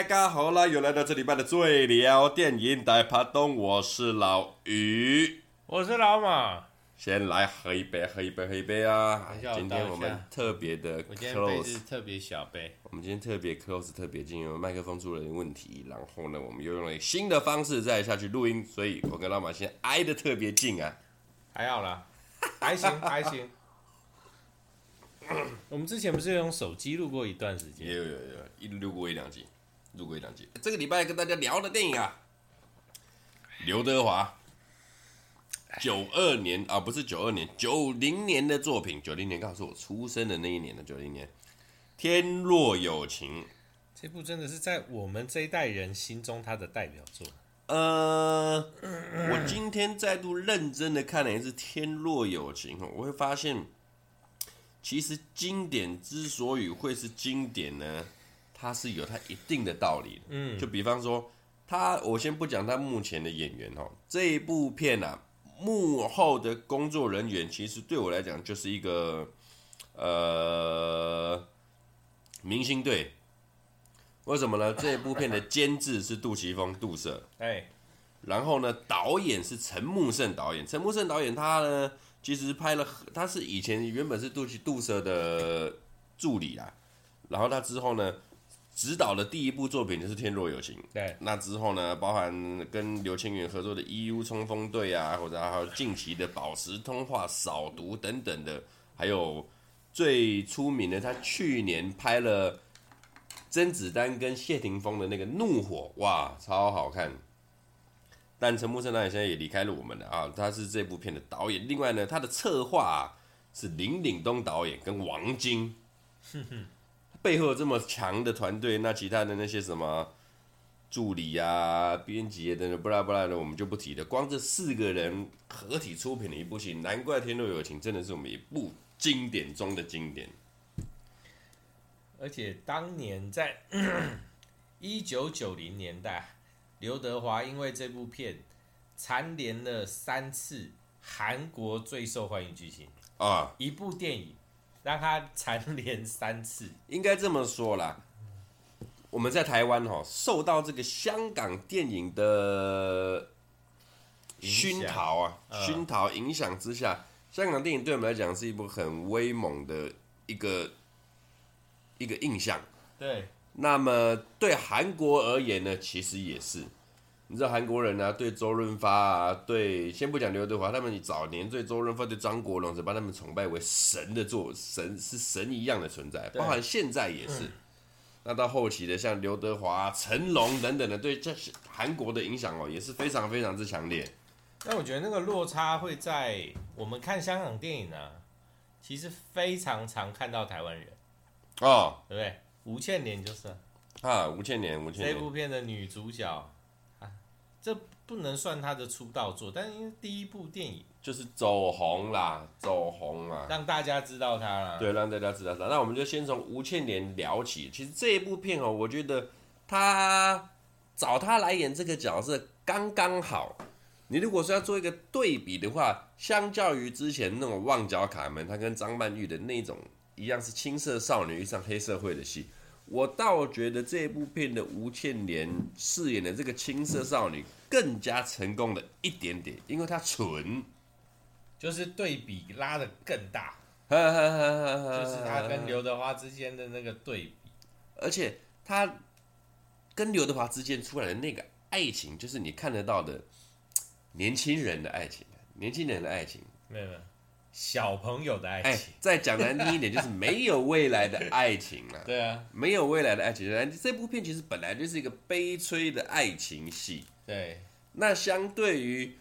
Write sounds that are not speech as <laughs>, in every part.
大家好啦！又来到这礼拜的最聊电影大趴东，我是老于，我是老马。先来喝一杯，喝一杯，喝一杯啊！今天我们特别的 close，我今天杯子特别小杯。我们今天特别 close，特别近，因为麦克风出了点问题。然后呢，我们又用了新的方式再下去录音，所以我跟老马先挨得特别近啊。还好啦，<laughs> 还行，还行。<coughs> 我们之前不是用手机录过一段时间？有有有，一录过一两集，录过一两集。这个礼拜跟大家聊的电影啊，刘德华，九二年啊，不是九二年，九零年的作品，九零年刚好是我出生的那一年的九零年，《天若有情》这部真的是在我们这一代人心中他的代表作。呃，我今天再度认真的看了一次《天若有情》，我会发现。其实经典之所以会是经典呢，它是有它一定的道理的。嗯，就比方说，他我先不讲他目前的演员哦，这一部片啊，幕后的工作人员其实对我来讲就是一个呃明星队。为什么呢？这一部片的监制是杜琪峰，杜 Sir。<laughs> 哎，然后呢，导演是陈木胜导演，陈木胜导演他呢。其实拍了，他是以前原本是杜琪杜 Sir 的助理啊，然后他之后呢，执导的第一部作品就是《天若有情》。对，那之后呢，包含跟刘青云合作的《E.U. 冲锋队》啊，或者还有近期的《宝石通话》《扫毒》等等的，还有最出名的，他去年拍了甄子丹跟谢霆锋的那个《怒火》，哇，超好看。但陈木胜导演现在也离开了我们了啊，他是这部片的导演。另外呢，他的策划、啊、是林岭东导演跟王晶，背后这么强的团队，那其他的那些什么助理啊、编辑等等，不拉不拉的，我们就不提了。光这四个人合体出品的一部戏，难怪《天若有情》真的是我们一部经典中的经典。而且当年在 <clears throat> 一九九零年代。刘德华因为这部片蝉联了三次韩国最受欢迎剧情啊！一部电影让他蝉联三次，应该这么说啦。我们在台湾哦，受到这个香港电影的熏陶啊，熏陶影响之下，香港电影对我们来讲是一部很威猛的一个一个印象。对。那么对韩国而言呢，其实也是，你知道韩国人啊，对周润发啊，对，先不讲刘德华，他们早年对周润发、对张国荣，是把他们崇拜为神的作神，是神一样的存在，包含现在也是。那到后期的像刘德华、成龙等等的，对这韩国的影响哦，也是非常非常之强烈。但我觉得那个落差会在我们看香港电影啊，其实非常常看到台湾人哦，对不对？吴倩莲就是啊，吴倩莲，吴倩莲。这部片的女主角不能算他的出道作，但是因为第一部电影就是走红啦，走红啦，让大家知道他啦。对，让大家知道他。那我们就先从吴倩莲聊起。其实这一部片哦，我觉得他找他来演这个角色刚刚好。你如果说要做一个对比的话，相较于之前那种《旺角卡门》，他跟张曼玉的那种。一样是青涩少女遇上黑社会的戏，我倒觉得这部片的吴倩莲饰演的这个青涩少女更加成功了一点点，因为她纯，就是对比拉的更大，就是她跟刘德华之间的那个对比，而且她跟刘德华之间出来的那个爱情，就是你看得到的年轻人的爱情，年轻人的爱情，没有没有。小朋友的爱情，欸、再讲难听一点，就是没有未来的爱情了。<laughs> 对啊，没有未来的爱情。这部片其实本来就是一个悲催的爱情戏。对，那相对于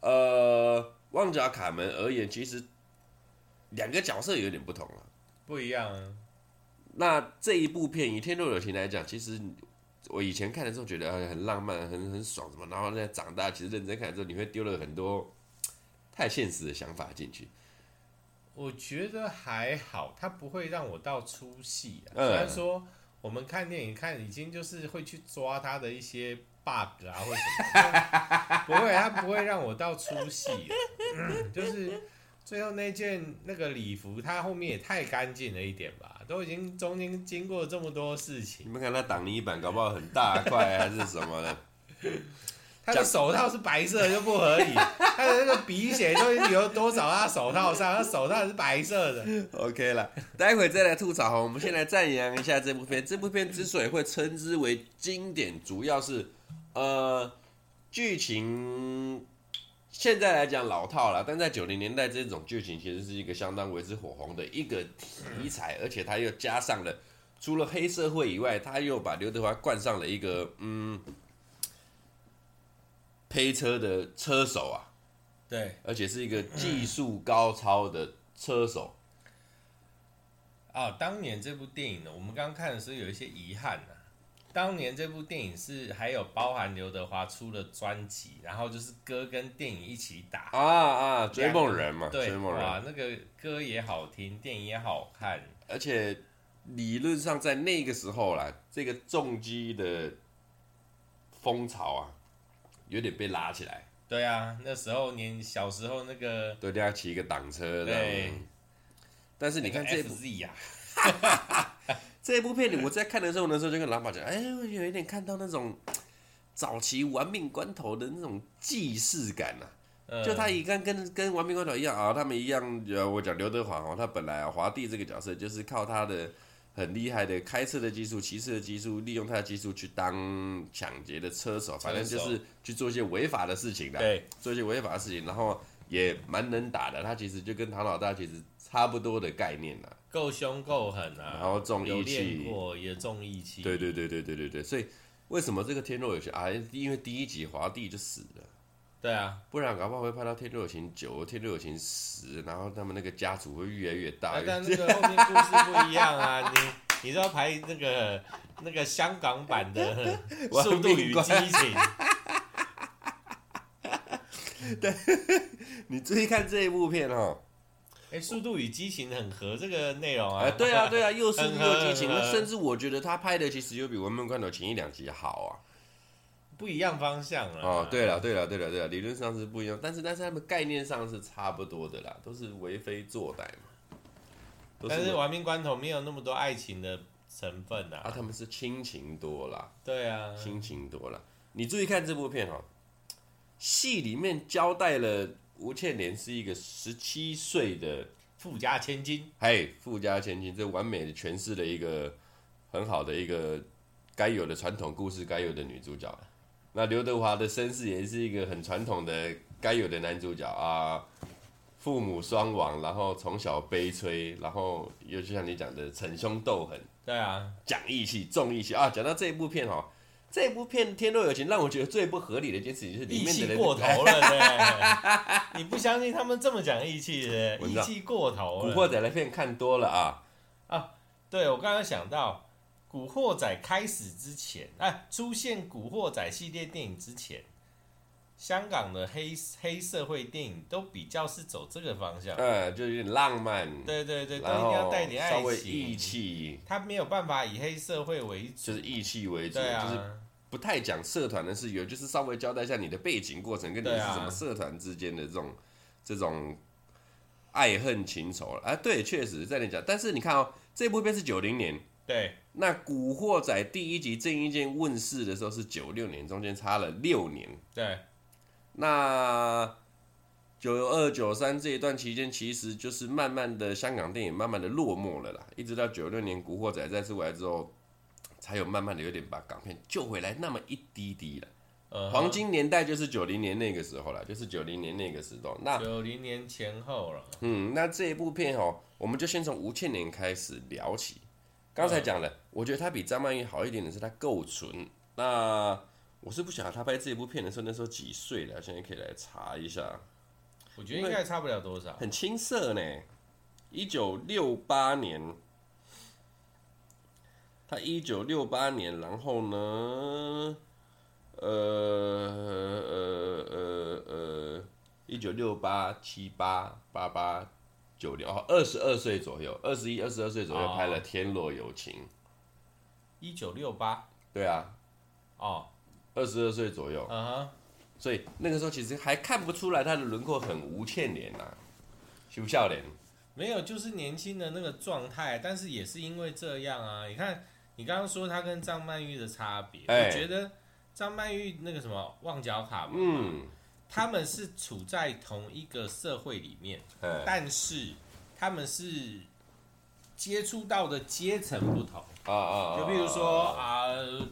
呃《旺角卡门》而言，其实两个角色有点不同了，不一样啊。那这一部片以《天若有情》来讲，其实我以前看的时候觉得很浪漫、很很爽什么，然后在长大其实认真看的时候，你会丢了很多太现实的想法进去。我觉得还好，它不会让我到出戏啊。虽然说我们看电影看已经就是会去抓它的一些 bug 啊，或者什么，不会，它不会让我到出戏。嗯，就是最后那件那个礼服，它后面也太干净了一点吧？都已经中间经过这么多事情。你们看它挡泥板，搞不好很大块还是什么的。他的手套是白色的就不合理，<laughs> 他的那个鼻血都流多少？他手套上，他手套是白色的。OK 了，待会再来吐槽哈。我们先来赞扬一下这部片。这部片之所以会称之为经典，主要是呃剧情现在来讲老套了，但在九零年代这种剧情其实是一个相当为之火红的一个题材，而且他又加上了除了黑社会以外，他又把刘德华冠上了一个嗯。推车的车手啊，对，而且是一个技术高超的车手。哦，当年这部电影呢，我们刚刚看的时候有一些遗憾呢、啊。当年这部电影是还有包含刘德华出了专辑，然后就是歌跟电影一起打啊啊，追梦人嘛，对，哇，那个歌也好听，电影也好看，而且理论上在那个时候啦，这个重击的风潮啊。有点被拉起来。对啊，那时候年小时候那个都要骑一个挡车。对。但是你看这部呀，<laughs> 这部片里我在看的时候，那时候就跟老板讲，哎，我有一点看到那种早期玩命关头的那种既视感呐、就他一看跟跟玩命关头一样啊，他们一样。呃，我讲刘德华哦，他本来啊，华帝这个角色就是靠他的。很厉害的开车的技术，骑车的技术，利用他的技术去当抢劫的车手，反正就是去做一些违法的事情的，对，做一些违法的事情，然后也蛮能打的。他其实就跟唐老大其实差不多的概念啦，够凶够狠啊，然后重义气，也重义气，对对对对对对对。所以为什么这个天若有情啊？因为第一集华帝就死了。对啊，不然搞不好会拍到《天若有情九》《天若有情十》，然后他们那个家族会越来越大。但那个后面故事不一样啊！<laughs> 你你知道拍那个那个香港版的 <laughs>《速度与激情》？<laughs> 对，你注意看这一部片哦。哎，《速度与激情》很合这个内容啊！哎，对啊，对啊，又速度又激情，甚至我觉得他拍的其实又比《文明关头》前一两集好啊。不一样方向了哦，对了，对了，对了，对了，理论上是不一样，但是但是他们概念上是差不多的啦，都是为非作歹嘛。但是亡命关头没有那么多爱情的成分啊，啊，他们是亲情多啦。对啊，亲情多啦。你注意看这部片哈，戏里面交代了吴倩莲是一个十七岁的富家千金，嘿，富家千金，这完美的诠释了一个很好的一个该有的传统故事该有的女主角。那刘德华的身世也是一个很传统的该有的男主角啊，父母双亡，然后从小悲催，然后又就像你讲的逞凶斗狠，对啊，讲义气重义气啊。讲到这一部片哦，这部片《天若有情》让我觉得最不合理的一件事情是里面的人过 <laughs> 头了，对，你不相信他们这么讲义气的，义气过头。古惑仔的片看多了啊啊，对我刚刚想到。古惑仔开始之前，哎，出现古惑仔系列电影之前，香港的黑黑社会电影都比较是走这个方向，嗯，就有点浪漫，对对对，都一定要带点爱情，稍微义气，他没有办法以黑社会为主，就是义气为主，啊、就是不太讲社团的事，有就是稍微交代一下你的背景过程，跟你是什么社团之间的这种、啊、这种爱恨情仇。了，啊，对，确实在你讲，但是你看哦，这部片是九零年。对，那《古惑仔》第一集郑伊健问世的时候是九六年，中间差了六年。对，那九二九三这一段期间，其实就是慢慢的香港电影慢慢的落寞了啦，一直到九六年《古惑仔》再次回来之后，才有慢慢的有点把港片救回来那么一滴滴了。Uh huh. 黄金年代就是九零年那个时候了，就是九零年那个时候。那九零年前后了。嗯，那这一部片哦，我们就先从吴倩莲开始聊起。刚才讲了，嗯、我觉得他比张曼玉好一点的是他够纯。那我是不晓得他拍这部片的时候那时候几岁了，现在可以来查一下。我觉得应该差不了多少。很青涩呢，一九六八年，他一九六八年，然后呢，呃呃呃呃，一九六八七八八八。九六哦，二十二岁左右，二十一、二十二岁左右拍了《天若有情》。一九六八。对啊。哦。二十二岁左右。嗯哼。所以那个时候其实还看不出来他的轮廓很吴倩莲呐，修笑脸。没有，就是年轻的那个状态，但是也是因为这样啊。你看，你刚刚说他跟张曼玉的差别，欸、我觉得张曼玉那个什么旺角卡嘛，嗯，他们是处在同一个社会里面，欸、但是他们是接触到的阶层不同。啊啊，就比如说啊、呃，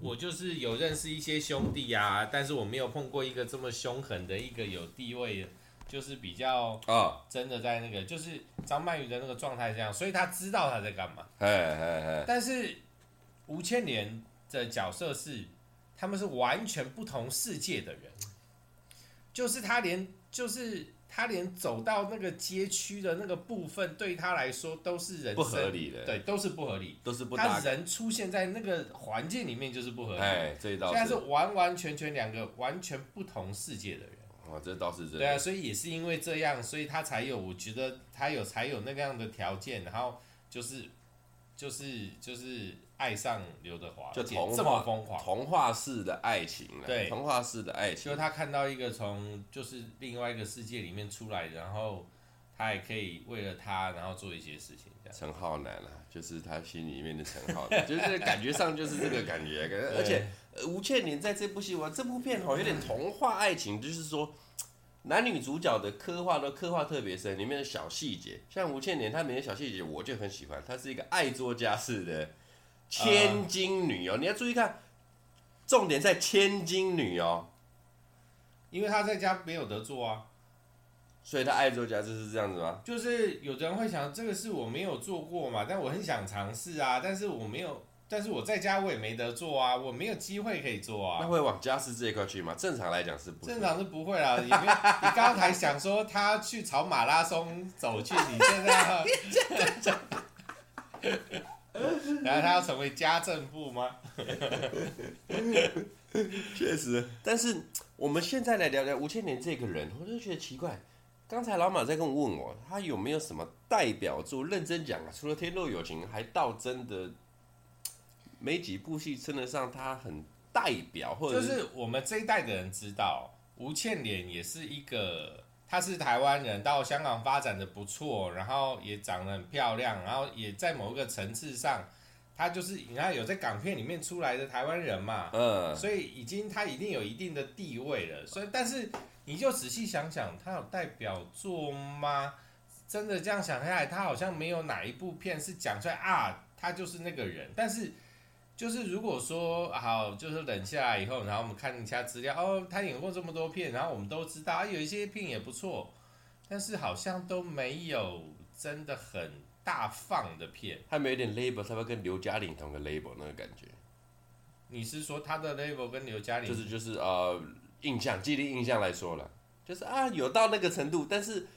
我就是有认识一些兄弟啊，但是我没有碰过一个这么凶狠的一个有地位的。就是比较啊，真的在那个，就是张曼玉的那个状态这样，所以他知道他在干嘛。但是吴倩莲的角色是，他们是完全不同世界的人，就是他连，就是他连走到那个街区的那个部分，对他来说都是人不合理的，对，都是不合理，都是不。他人出现在那个环境里面就是不合理，哎，这一道现在是完完全全两个完全不同世界的人。哦，这倒是真的。对啊，所以也是因为这样，所以他才有，我觉得他有才有那个样的条件，然后就是就是就是爱上刘德华，就童话这么疯狂，童话式的爱情，对，童话式的爱情。就他看到一个从就是另外一个世界里面出来，然后他也可以为了他，然后做一些事情。陈浩南啊，就是他心里面的陈浩南，<laughs> 就是感觉上就是这个感觉，而且。吴倩莲在这部戏，我这部片好有点童话爱情，就是说男女主角的刻画都刻画特别深，里面的小细节，像吴倩莲她里面的小细节，我就很喜欢。她是一个爱作家式的千金女哦，你要注意看，重点在千金女哦，因为她在家没有得做啊，所以她爱做家就是这样子吗？就是有的人会想，这个是我没有做过嘛，但我很想尝试啊，但是我没有。但是我在家我也没得做啊，我没有机会可以做啊。那会往家事这一块去吗？正常来讲是不。正常是不会啦，你没有，你刚才想说他去朝马拉松走去，你现在要，<laughs> <laughs> 然后他要成为家政部吗？<laughs> 确实，但是我们现在来聊聊吴倩莲这个人，我就觉得奇怪。刚才老马在跟我问我，他有没有什么代表作？认真讲啊，除了《天若有情》，还倒真的。<tsk> 没几部戏称得上他很代表，或者是，就是我们这一代的人知道，吴倩莲也是一个，她是台湾人，到香港发展的不错，然后也长得很漂亮，然后也在某一个层次上，她就是你看有在港片里面出来的台湾人嘛，嗯，所以已经她一定有一定的地位了。所以，但是你就仔细想想，她有代表作吗？真的这样想下来，她好像没有哪一部片是讲出来啊，她就是那个人，但是。就是如果说好，就是冷下来以后，然后我们看一下资料，哦，他演过这么多片，然后我们都知道，啊，有一些片也不错，但是好像都没有真的很大放的片。他没有点 label，他会跟刘嘉玲同个 label 那个感觉。你是说他的 label 跟刘嘉玲？就是就是呃，印象，记忆印象来说了，就是啊，有到那个程度，但是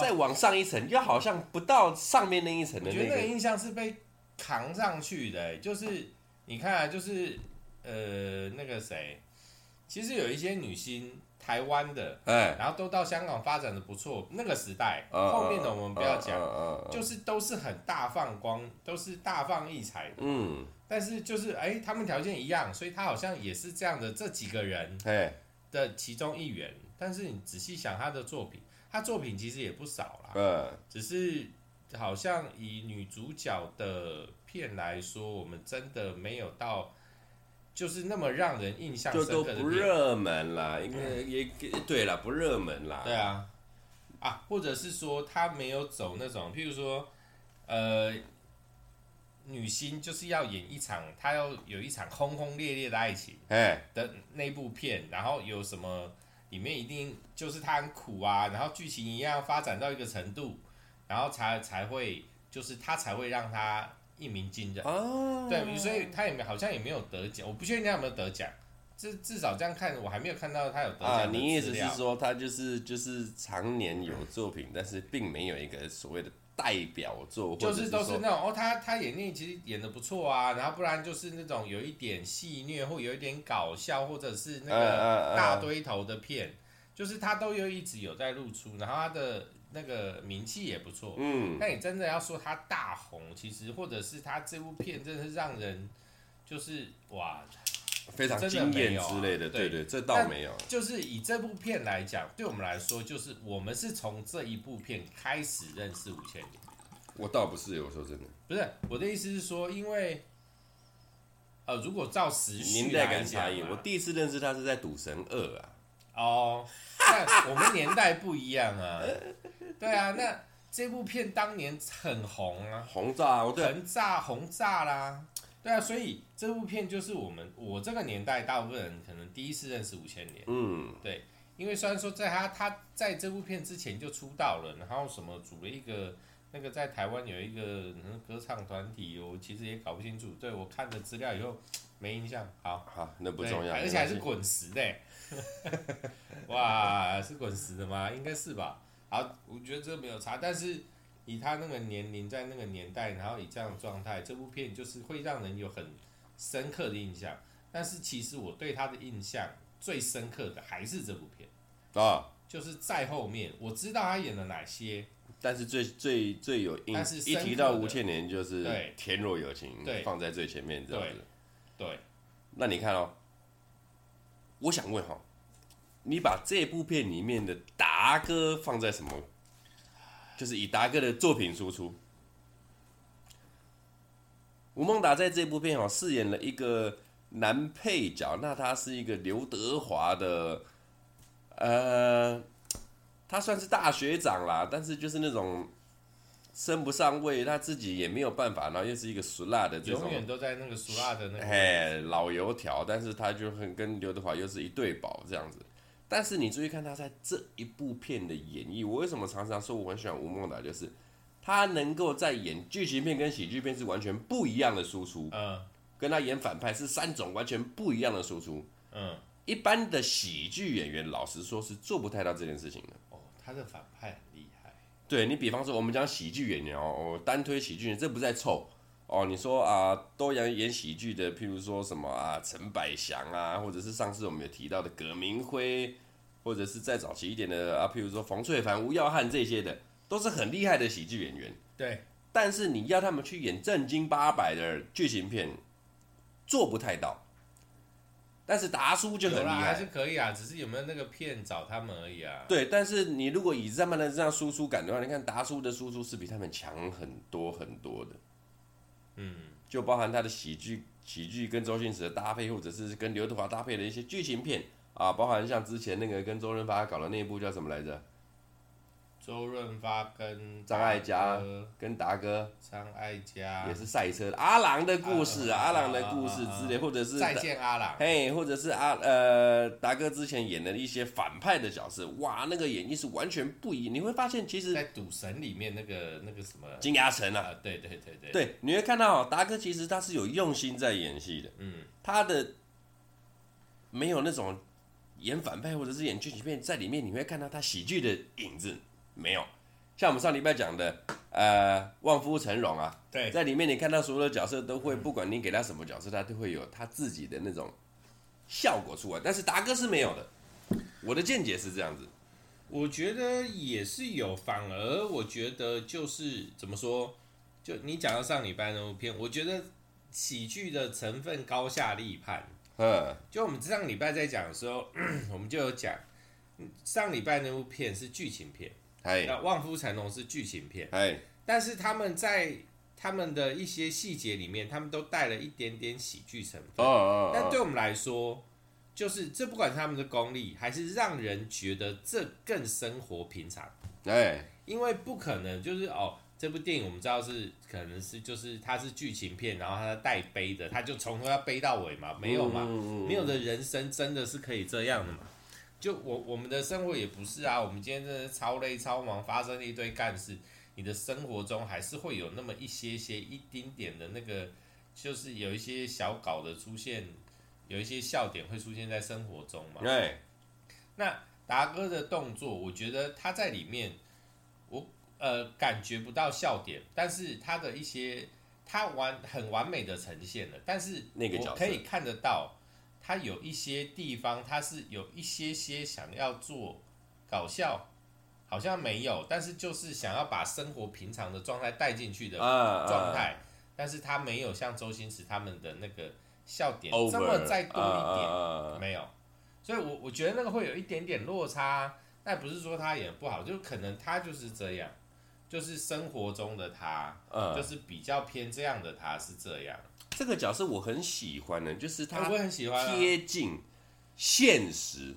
再往上一层，哦，又好像不到上面那一层的那个。我觉得那个印象是被。扛上去的、欸，就是你看、啊，就是呃那个谁，其实有一些女星，台湾的，哎，然后都到香港发展的不错。那个时代，后面的我们不要讲，就是都是很大放光，都是大放异彩的。嗯，但是就是哎，他们条件一样，所以他好像也是这样的这几个人的其中一员。但是你仔细想他的作品，他作品其实也不少啦，嗯，只是。好像以女主角的片来说，我们真的没有到，就是那么让人印象深刻的片。就都不热门啦，应该也对了，不热门啦。对啊，啊，或者是说他没有走那种，譬如说，呃，女星就是要演一场，她要有一场轰轰烈烈的爱情，哎的那部片，然后有什么里面一定就是她很苦啊，然后剧情一样发展到一个程度。然后才才会，就是他才会让他一鸣惊人。哦，对，所以他也没好像也没有得奖，我不确定他有没有得奖。至至少这样看，我还没有看到他有得奖。啊，你意思是说他就是就是常年有作品，但是并没有一个所谓的代表作，就是，是都是那种哦，他他演那其实演的不错啊，然后不然就是那种有一点戏虐或有一点搞笑，或者是那个大堆头的片，就是他都有一直有在露出，然后他的。那个名气也不错，嗯，但你真的要说他大红，其实或者是他这部片真的是让人就是哇，非常惊艳之类的，对对，这倒没有。就是以这部片来讲，对我们来说，就是我们是从这一部片开始认识五千年。我倒不是，我说真的，不是我的意思是说，因为呃，如果照时年代感差异，我第一次认识他是在《赌神二》啊。哦，但我们年代不一样啊。<laughs> 对啊，那这部片当年很红啊，红炸，对，很炸，红炸啦。对啊，所以这部片就是我们我这个年代大部分人可能第一次认识五千年。嗯，对，因为虽然说在他他在这部片之前就出道了，然后什么组了一个那个在台湾有一个歌唱团体，我其实也搞不清楚。对，我看了资料以后没印象。好，好，那不重要，而且还是滚石的。<laughs> 哇，是滚石的吗？应该是吧。好，我觉得这没有差，但是。以他那个年龄，在那个年代，然后以这样的状态，这部片就是会让人有很深刻的印象。但是其实我对他的印象最深刻的还是这部片啊，就是在后面我知道他演了哪些，但是最最最有印象，一提到吴倩莲就是《天若有情》放在最前面这样子。对，对那你看哦，我想问哈，你把这部片里面的达哥放在什么？就是以达哥的作品输出，吴孟达在这部片哦饰演了一个男配角，那他是一个刘德华的，呃，他算是大学长啦，但是就是那种升不上位，他自己也没有办法，然后又是一个俗辣的这种，永远都在那个俗辣的那个，哎，老油条，但是他就很跟刘德华又是一对宝这样子。但是你注意看他在这一部片的演绎，我为什么常常说我很喜欢吴孟达，就是他能够在演剧情片跟喜剧片是完全不一样的输出，嗯，跟他演反派是三种完全不一样的输出，嗯，一般的喜剧演员老实说是做不太到这件事情的。哦，他的反派很厉害。对，你比方说我们讲喜剧演员哦，单推喜剧演员，这不在凑哦。你说啊，都演演喜剧的，譬如说什么啊，陈百祥啊，或者是上次我们有提到的葛明辉。或者是再早期一点的啊，譬如说冯淬帆、吴耀汉这些的，都是很厉害的喜剧演员。对，但是你要他们去演正经八百的剧情片，做不太到。但是达叔就很厉害，还是可以啊，只是有没有那个片找他们而已啊。对，但是你如果以这么的这样输出感的话，你看达叔的输出是比他们强很多很多的。嗯，就包含他的喜剧，喜剧跟周星驰的搭配，或者是跟刘德华搭配的一些剧情片。啊，包含像之前那个跟周润发搞的那一部叫什么来着？周润发跟张艾嘉跟达哥，张艾嘉。也是赛车的阿郎的故事，阿郎的故事之类，或者是再见阿郎，嘿，或者是阿呃达哥之前演的一些反派的角色，哇，那个演绎是完全不一样。你会发现，其实，在赌神里面那个那个什么金牙城啊，对对对对，对，你会看到达哥其实他是有用心在演戏的，嗯，他的没有那种。演反派或者是演剧情片，在里面你会看到他喜剧的影子没有？像我们上礼拜讲的，呃，望夫成龙啊，对，在里面你看到所有的角色都会，不管你给他什么角色，他都会有他自己的那种效果出来。但是达哥是没有的，我的见解是这样子。我觉得也是有，反而我觉得就是怎么说，就你讲到上礼拜那部片，我觉得喜剧的成分高下立判。嗯，就我们上礼拜在讲的时候，<clears throat> 我们就有讲，上礼拜那部片是剧情片，哎，那《望夫成龙》是剧情片，哎，但是他们在他们的一些细节里面，他们都带了一点点喜剧成分。哦哦。但对我们来说，就是这不管是他们的功力，还是让人觉得这更生活平常。哎，因为不可能就是哦。这部电影我们知道是可能是就是它是剧情片，然后它带背的，它就从头要背到尾嘛？没有嘛？没有的人生真的是可以这样的嘛？就我我们的生活也不是啊，我们今天真的超累超忙，发生了一堆干事，你的生活中还是会有那么一些些一丁点的那个，就是有一些小稿的出现，有一些笑点会出现在生活中嘛？对。那达哥的动作，我觉得他在里面。呃，感觉不到笑点，但是他的一些他完很完美的呈现了，但是我可以看得到，他有一些地方他是有一些些想要做搞笑，好像没有，但是就是想要把生活平常的状态带进去的状态，但是他没有像周星驰他们的那个笑点这么再多一点，没有，所以我我觉得那个会有一点点落差，但不是说他演不好，就可能他就是这样，就是生活中的他，嗯就是比较偏这样的他是这样。这个角色我很喜欢的，就是他很喜欢贴近现实。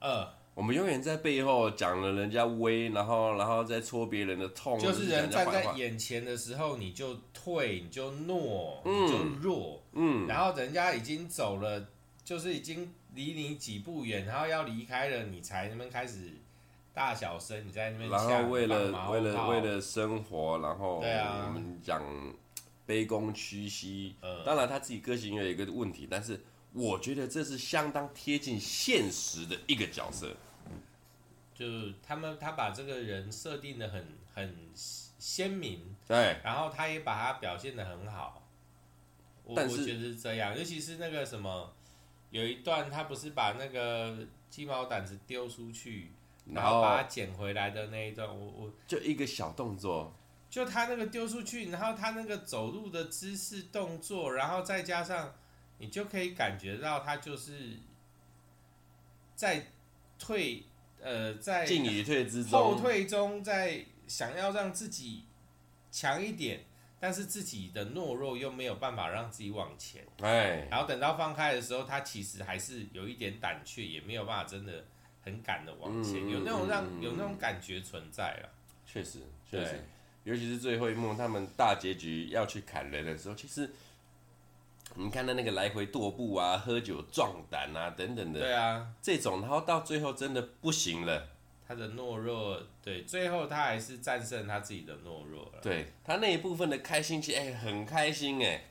呃，我们永远在背后讲了人家威，然后然后再戳别人的痛。就是人站在眼前的时候，你就退，你就懦，你就弱。嗯，然后人家已经走了，就是已经离你几步远，然后要离开了，你才那边开始大小声，你在那边。然后为了为了为了生活，然后对啊我们讲。卑躬屈膝，当然他自己个性也有一个问题，但是我觉得这是相当贴近现实的一个角色。就他们，他把这个人设定的很很鲜明，对，然后他也把他表现的很好。但是我觉得是这样，尤其是那个什么，有一段他不是把那个鸡毛掸子丢出去，然后把它捡回来的那一段，我我就一个小动作。就他那个丢出去，然后他那个走路的姿势动作，然后再加上你就可以感觉到他就是在退，呃，在进与退之中，后退中，在想要让自己强一点，但是自己的懦弱又没有办法让自己往前。哎，然后等到放开的时候，他其实还是有一点胆怯，也没有办法真的很赶的往前，有那种让有那种感觉存在了。确实，确实。尤其是最后一幕，他们大结局要去砍人的时候，其实你看到那个来回踱步啊、喝酒壮胆啊等等的，对啊，这种，然后到最后真的不行了，他的懦弱，对，最后他还是战胜他自己的懦弱了。对，他那一部分的开心，其实哎，很开心哎，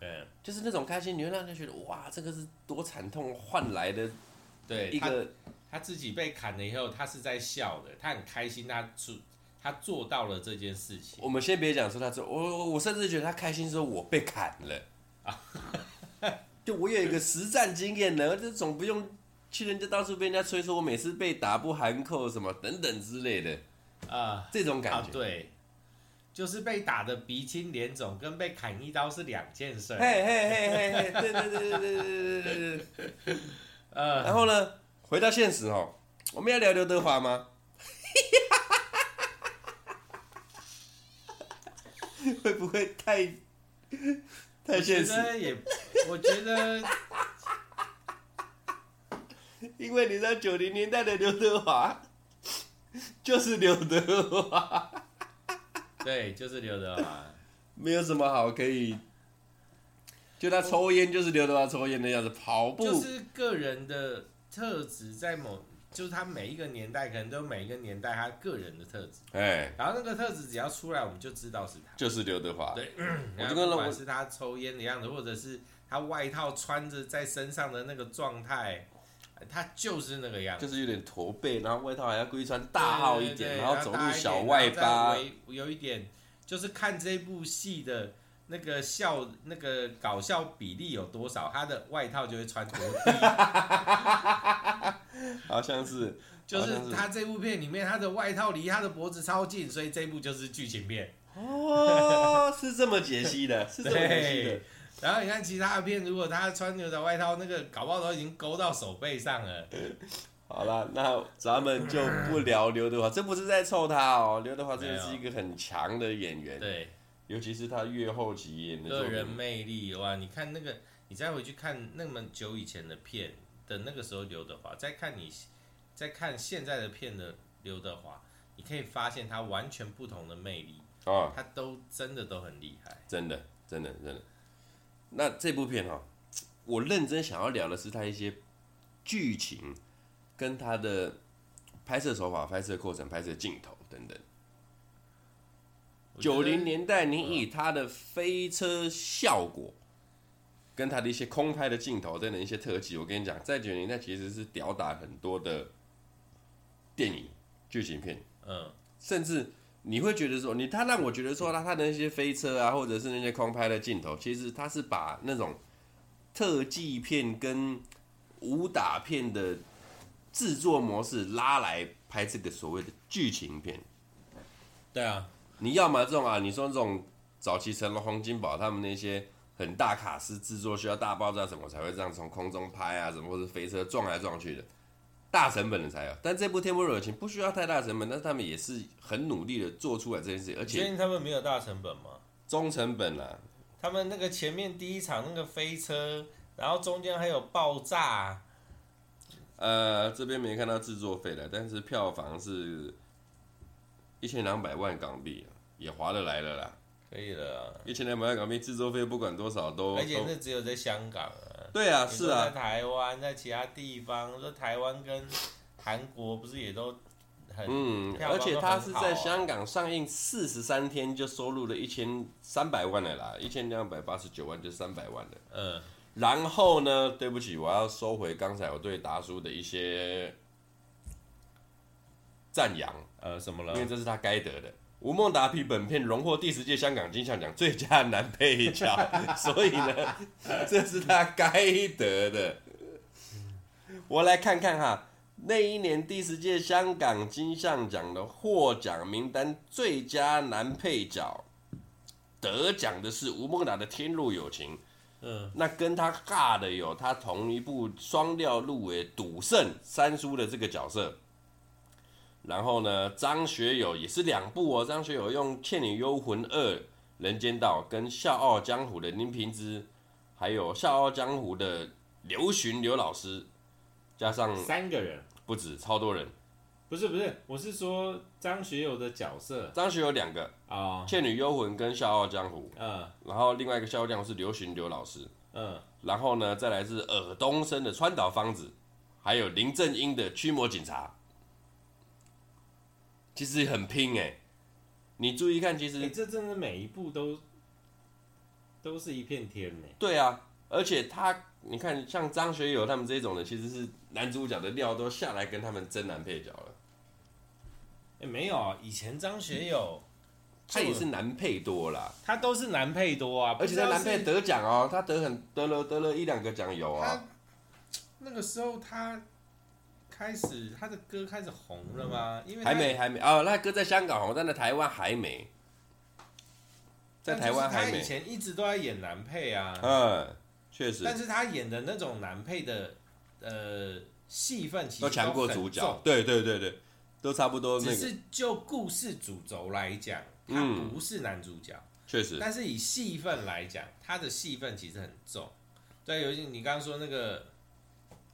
对，就是那种开心，你会让他觉得哇，这个是多惨痛换来的，对，一个他，自己被砍了以后，他是在笑的，他很开心，他做。他做到了这件事情。我们先别讲说他做，我我甚至觉得他开心说，我被砍了啊！<laughs> 就我有一个实战经验呢，就总不用去人家到处被人家催说我每次被打不含扣什么等等之类的啊，这种感觉。对，就是被打的鼻青脸肿，跟被砍一刀是两件事。嘿嘿嘿嘿嘿，对对对对对对对对。<laughs> 呃，然后呢，回到现实哦，我们要聊刘德华吗？<laughs> 会不会太太现实？也，我觉得，<laughs> 因为你知道九零年代的刘德华就是刘德华，对，就是刘德华，没有什么好可以，就他抽烟就是刘德华抽烟的样子，跑步就是个人的特质，在某。就是他每一个年代，可能都有每一个年代他个人的特质，哎，然后那个特质只要出来，我们就知道是他，就是刘德华。对，<clears throat> 然后不管是他抽烟的样子，或者是他外套穿着在身上的那个状态，他就是那个样子，就是有点驼背，然后外套还要故意穿大号一点，然后走路小外八，有一点就是看这部戏的。那个笑，那个搞笑比例有多少？他的外套就会穿多低，<laughs> 好像是，就是他这部片里面，他的外套离他的脖子超近，所以这部就是剧情片。哦，是这么解析的，<laughs> 是这么解析的。然后你看其他的片，如果他穿牛仔外套，那个搞不好都已经勾到手背上了。好了，那咱们就不聊刘德华，这不是在臭他哦。刘德华真的是一个很强的演员。对。尤其是他越后期演的个人魅力哇！你看那个，你再回去看那么久以前的片的那个时候刘德华，再看你，再看现在的片的刘德华，你可以发现他完全不同的魅力啊！他都真的都很厉害，真的真的真的。那这部片哈，我认真想要聊的是他一些剧情跟他的拍摄手法、拍摄过程、拍摄镜头等等。九零年代，你以他的飞车效果，跟他的一些空拍的镜头等等一些特技，我跟你讲，在九零年代其实是吊打很多的电影剧情片。嗯，甚至你会觉得说，你他让我觉得说，他他的那些飞车啊，或者是那些空拍的镜头，其实他是把那种特技片跟武打片的制作模式拉来拍这个所谓的剧情片。对啊。你要么这种啊，你说这种早期成龙、洪金宝他们那些很大卡司制作，需要大爆炸什么才会这样从空中拍啊，什么或者飞车撞来撞去的，大成本的才有。但这部《天幕友情》不需要太大成本，但是他们也是很努力的做出来这件事情，而且他们没有大成本吗？中成本啊，他们那个前面第一场那个飞车，然后中间还有爆炸。呃，这边没看到制作费的，但是票房是一千两百万港币，也划得来了啦。可以了、啊，一千两百万港币制作费不管多少都，而且是只有在香港啊。对啊，是啊。在台湾，在其他地方，说台湾跟韩国不是也都很嗯，而且它是在香港上映四十三天就收入了一千三百万的啦，一千两百八十九万就三百万的。嗯。然后呢？对不起，我要收回刚才我对达叔的一些赞扬。呃，什么了？因为这是他该得的。吴孟达凭本片荣获第十届香港金像奖最佳男配角，<laughs> 所以呢，这是他该得的。我来看看哈，那一年第十届香港金像奖的获奖名单，最佳男配角得奖的是吴孟达的《天若有情》。嗯，那跟他尬的有他同一部双料入围赌圣三叔的这个角色，然后呢，张学友也是两部哦，张学友用《倩女幽魂二》人间道跟《笑傲江湖》的林平之，还有《笑傲江湖》的刘巡刘老师，加上三个人不止，超多人。不是不是，我是说张学友的角色。张学友两个啊，《倩女幽魂》跟《笑傲江湖》。嗯。然后另外一个《笑傲江湖》是刘巡刘老师。嗯。然后呢，再来是尔冬升的川岛芳子，还有林正英的驱魔警察。其实很拼哎，你注意看，其实、欸、这真的每一步都都是一片天呢。对啊，而且他，你看像张学友他们这种的，其实是男主角的料都下来跟他们争男配角了。哎、欸，没有啊，以前张学友他也是男配多啦，他都是男配多啊，而且他男配得奖哦，他得很得了得了一两个奖有啊。那个时候他开始他的歌开始红了吗？因为还没还没哦，那歌在香港红，但在台湾还没，在台湾还没。他以前一直都在演男配啊，嗯，确实。但是他演的那种男配的呃戏份其实都强过主角，对对对对。都差不多，只是就故事主轴来讲，他不是男主角，确实。但是以戏份来讲，他的戏份其实很重。对，尤其你刚刚说那个，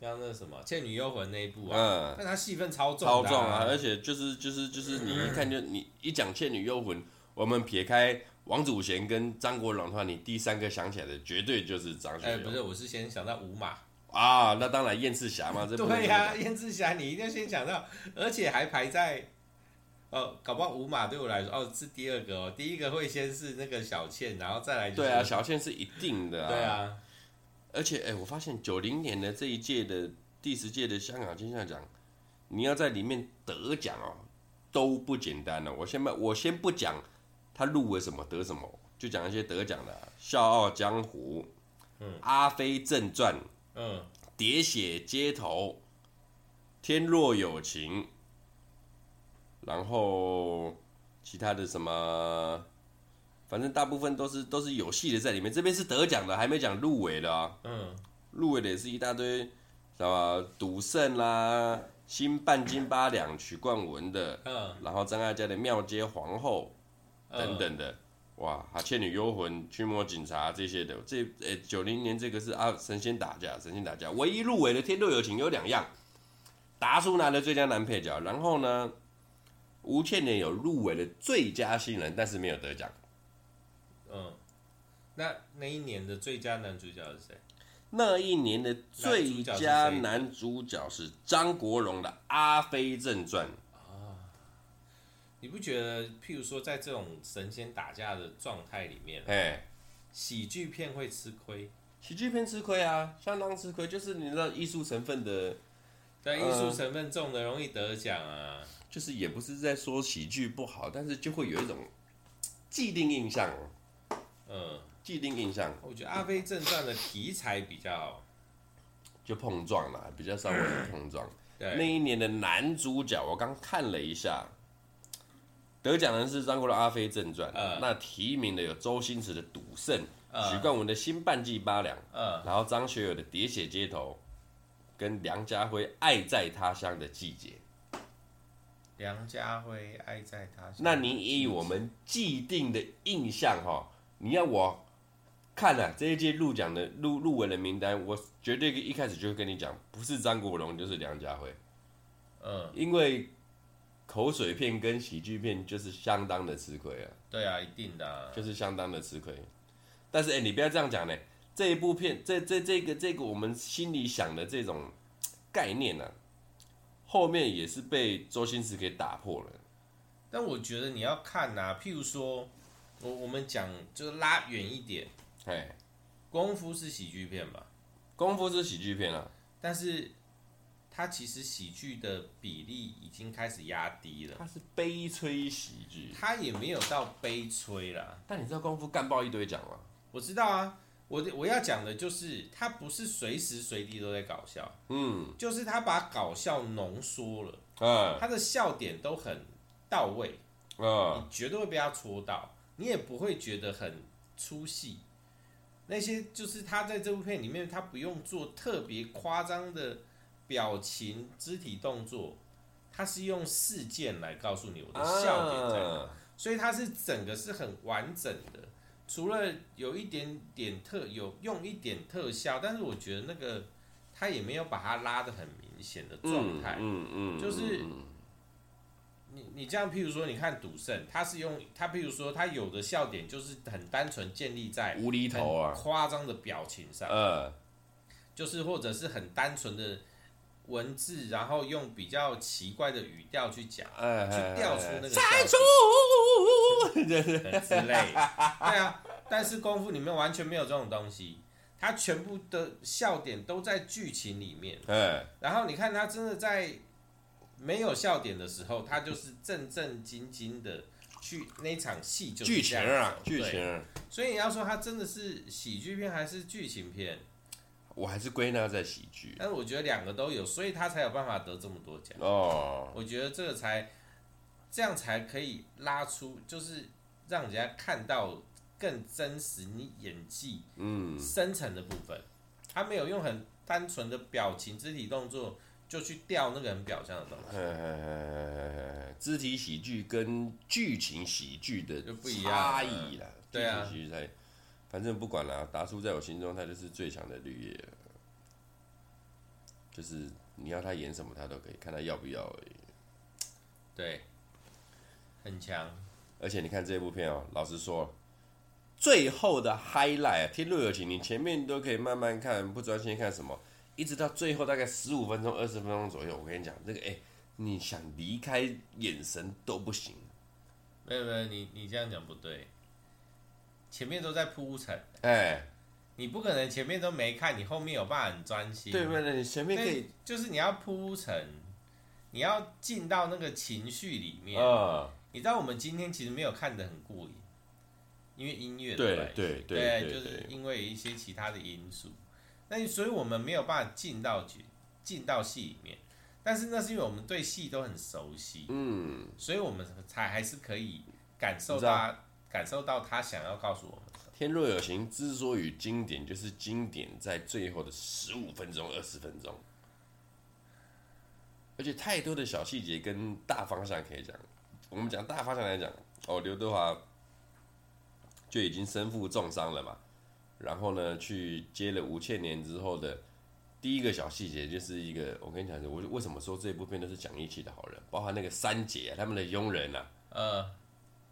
刚刚那个什么《倩女幽魂》那一部啊，嗯，但他戏份超重，超重啊！而且就是就是就是你一看就你一讲《倩女幽魂》，我们撇开王祖贤跟张国荣的话，你第三个想起来的绝对就是张学友。哎，不是，我是先想到五马。啊，那当然燕赤霞嘛，这 <laughs> 对呀、啊，燕赤霞你一定要先想到，而且还排在，哦，搞不好五马对我来说，哦，是第二个哦，第一个会先是那个小倩，然后再来、就是。对啊，小倩是一定的啊。对啊，而且哎、欸，我发现九零年的这一届的第十届的香港金像奖，你要在里面得奖哦，都不简单了。我先不，我先不讲他入围什么得什么，就讲一些得奖的，《笑傲江湖》，嗯，《阿飞正传》。嗯，喋血街头，天若有情，然后其他的什么，反正大部分都是都是有戏的在里面。这边是得奖的，还没讲入围的啊。嗯，入围的也是一大堆，什么赌圣啦，新半斤八两许冠文的，嗯，然后张艾嘉的庙街皇后等等的。哇，啊，倩女幽魂、驱魔警察这些的，这诶九零年这个是啊神仙打架，神仙打架，唯一入围的《天若有情》有两样，达叔拿了最佳男配角，然后呢，吴倩莲有入围的最佳新人，但是没有得奖。嗯，那那一年的最佳男主角是谁？那一年的最佳男主角是张国荣的《阿飞正传》。啊你不觉得，譬如说，在这种神仙打架的状态里面，哎，喜剧片会吃亏？喜剧片吃亏啊，相当吃亏。就是你知道艺术成分的，但，艺术成分重的容易得奖啊。就是也不是在说喜剧不好，但是就会有一种既定印象。嗯，既定印象。我觉得《阿飞正传》的题材比较就碰撞了，比较稍微碰撞。对，那一年的男主角，我刚看了一下。得奖的是张国荣《阿飞正传》，呃，那提名的有周星驰的《赌圣》，呃、许冠文的新半季八两，呃、然后张学友的喋血街头，跟梁家辉爱在他乡的季节。梁家辉爱在他乡。那你以我们既定的印象哈，你要我看了、啊、这一届入奖的入入围的名单，我绝对一开始就会跟你讲，不是张国荣就是梁家辉。嗯，因为口水片跟喜剧片就是相当的吃亏啊。对啊，一定的、啊，就是相当的吃亏。但是哎、欸，你不要这样讲呢。这一部片，这这这个这个我们心里想的这种概念呢、啊，后面也是被周星驰给打破了。但我觉得你要看呐、啊，譬如说，我我们讲就是拉远一点，哎，功夫是喜剧片吧？功夫是喜剧片啊，但是。它其实喜剧的比例已经开始压低了，它是悲催喜剧，它也没有到悲催啦。但你知道功夫干爆一堆奖吗？我知道啊，我我要讲的就是它不是随时随地都在搞笑，嗯，就是它把搞笑浓缩了，嗯，它的笑点都很到位，嗯，你绝对会被它戳到，你也不会觉得很出戏。那些就是他在这部片里面，他不用做特别夸张的。表情、肢体动作，他是用事件来告诉你我的笑点在哪，啊、所以它是整个是很完整的。除了有一点点特有用一点特效，但是我觉得那个他也没有把它拉得很明显的状态。嗯嗯，就是你你这样，譬如说，你看赌圣，他是用他，譬如说，他有的笑点就是很单纯建立在无厘头啊夸张的表情上，呃，就是或者是很单纯的。文字，然后用比较奇怪的语调去讲，哎、去调出那个猜出之类，对啊。但是功夫里面完全没有这种东西，他全部的笑点都在剧情里面。哎、然后你看他真的在没有笑点的时候，他就是正正经经的去那场戏就是剧情啊，剧情。所以你要说他真的是喜剧片还是剧情片？我还是归纳在喜剧，但是我觉得两个都有，所以他才有办法得这么多奖哦。我觉得这个才这样才可以拉出，就是让人家看到更真实你演技嗯深层的部分。嗯、他没有用很单纯的表情、肢体动作就去钓那个很表象的东西。呃，肢体喜剧跟剧情喜剧的就不一样差异了。对啊。反正不管了，达叔在我心中他就是最强的绿叶，就是你要他演什么他都可以，看他要不要而已。对，很强。而且你看这部片哦，老实说，最后的 highlight，天若有情，你前面都可以慢慢看，不专心看什么，一直到最后大概十五分钟、二十分钟左右，我跟你讲，那个哎，你想离开眼神都不行。没有没有，你你这样讲不对。前面都在铺陈，哎、欸，你不可能前面都没看，你后面有办法很专心。对对对？你前面可以，就是你要铺陈，你要进到那个情绪里面。啊，你知道我们今天其实没有看得很过瘾，因为音乐对对对对，就是因为一些其他的因素，那所以我们没有办法进到剧，进到戏里面。但是那是因为我们对戏都很熟悉，嗯，所以我们才还是可以感受到。感受到他想要告诉我们的《天若有情》之所以经典，就是经典在最后的十五分钟、二十分钟，而且太多的小细节跟大方向可以讲。我们讲大方向来讲，哦，刘德华就已经身负重伤了嘛，然后呢，去接了吴倩莲之后的第一个小细节，就是一个我跟你讲，我为什么说这部片都是讲义气的好人，包含那个三姐他们的佣人啊，嗯。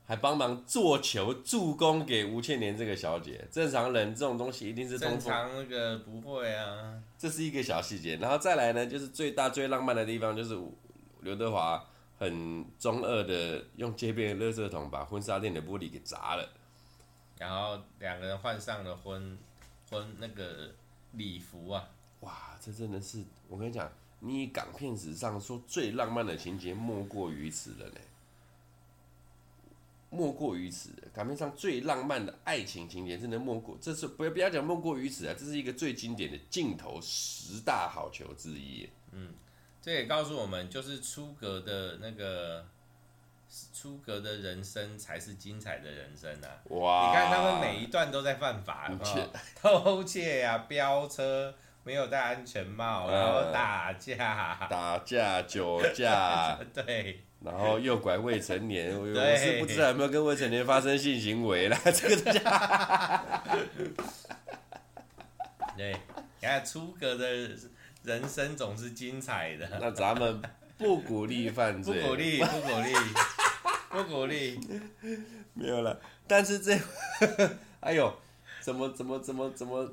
还帮忙做球助攻给吴倩莲这个小姐，正常人这种东西一定是通常那个不会啊，这是一个小细节。然后再来呢，就是最大最浪漫的地方，就是刘德华很中二的用街边的垃圾桶把婚纱店的玻璃给砸了，然后两个人换上了婚婚那个礼服啊，哇，这真的是我跟你讲，你港片史上说最浪漫的情节莫过于此了呢。莫过于此，港片上最浪漫的爱情情节，真的莫过。这是不要不要讲莫过于此啊，这是一个最经典的镜头十大好球之一。嗯，这也告诉我们，就是出格的那个出格的人生才是精彩的人生啊！哇，你看他们每一段都在犯法，<laughs> 偷窃呀、飙车，没有戴安全帽，然后打架，打架、酒驾，<laughs> 对，然后诱拐未成年，我是不知道有没有跟未成年发生性行为啦，<laughs> 这个对，你看出格的人生总是精彩的。那咱们不鼓励犯罪，不鼓励，不鼓励。不鼓励，<laughs> 没有了。但是这，<laughs> 哎呦，怎么怎么怎么怎么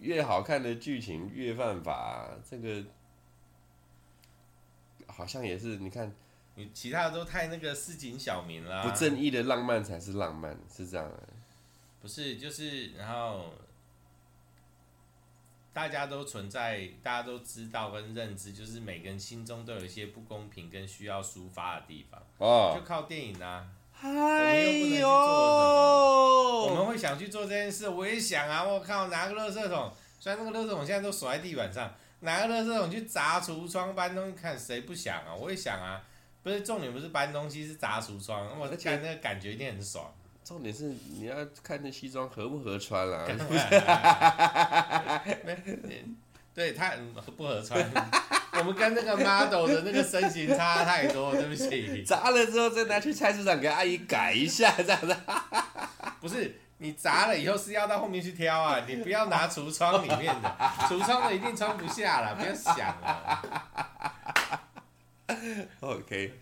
越好看的剧情越犯法啊？这个好像也是，你看，你其他的都太那个市井小民了。不正义的浪漫才是浪漫，是这样的。不是，就是然后。大家都存在，大家都知道跟认知，就是每个人心中都有一些不公平跟需要抒发的地方。哦，就靠电影啊，我们又不能去做什么，我们会想去做这件事。我也想啊，我靠，拿个垃圾桶，虽然那个垃圾桶现在都锁在地板上，拿个垃圾桶去砸橱窗搬东西，看谁不想啊？我也想啊，不是重点，不是搬东西，是砸橱窗，我看那个感觉一定很爽。重点是你要看那西装合不合穿啦、啊。<laughs> <laughs> <laughs> <laughs> 对，他不合穿。<laughs> 我们跟那个 model 的那个身形差太多，对不起。砸了之后再拿去菜市场给阿姨改一下，这样子。<laughs> 不是，你砸了以后是要到后面去挑啊，你不要拿橱窗里面的，橱窗的一定穿不下了，不要想了。OK。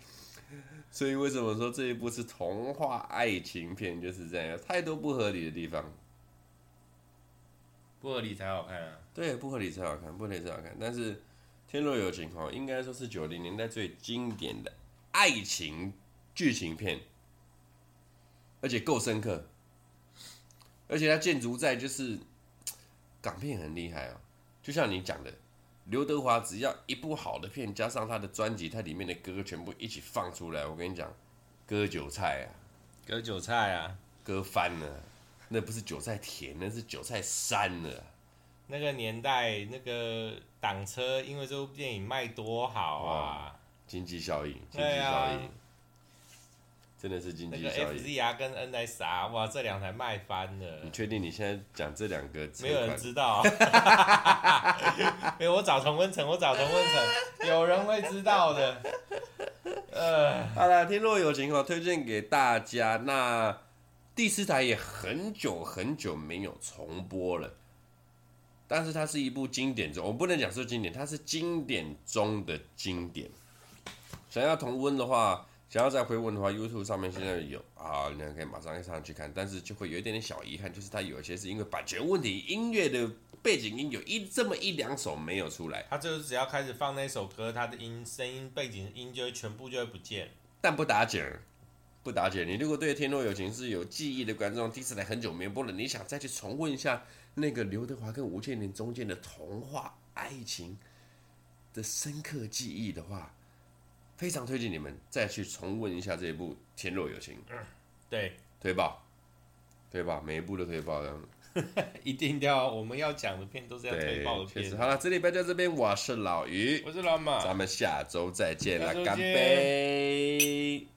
所以为什么说这一部是童话爱情片？就是这样，太多不合理的地方。不合理才好看啊！对，不合理才好看，不合理才好看。但是《天若有情》哈，应该说是九零年代最经典的爱情剧情片，而且够深刻，而且它建筑在就是港片很厉害哦，就像你讲的。刘德华只要一部好的片，加上他的专辑，他里面的歌全部一起放出来，我跟你讲，割韭菜啊，割韭菜啊，割翻了，那不是韭菜田，那是韭菜山了。那个年代，那个挡车，因为这部电影卖多好啊，经济效应，经济效应。真的是经济效益。FZR 跟 NSR，哇，这两台卖翻了。你确定你现在讲这两个？没有人知道。<laughs> 因为我找同温层，我找同温层，有人会知道的。呃，好了，天若有情哦，推荐给大家。那第四台也很久很久没有重播了，但是它是一部经典中，我不能讲是经典，它是经典中的经典。想要重温的话。想要再回温的话，YouTube 上面现在有啊，你可以马上上去看，但是就会有一点点小遗憾，就是它有一些是因为版权问题，音乐的背景音有一这么一两首没有出来。它就是只要开始放那首歌，它的音声音背景音就会全部就会不见。但不打紧，不打紧。你如果对《天若有情》是有记忆的观众，第一次来很久没播了，你想再去重温一下那个刘德华跟吴倩莲中间的童话爱情的深刻记忆的话。非常推荐你们再去重温一下这一部《天若有情》。嗯，对，推爆，推爆，每一部都推爆这样 <laughs> 一定要，我们要讲的片都是要推爆的片。好了，这礼拜就到这边，我是老于，我是老马，咱们下周再见了，干杯。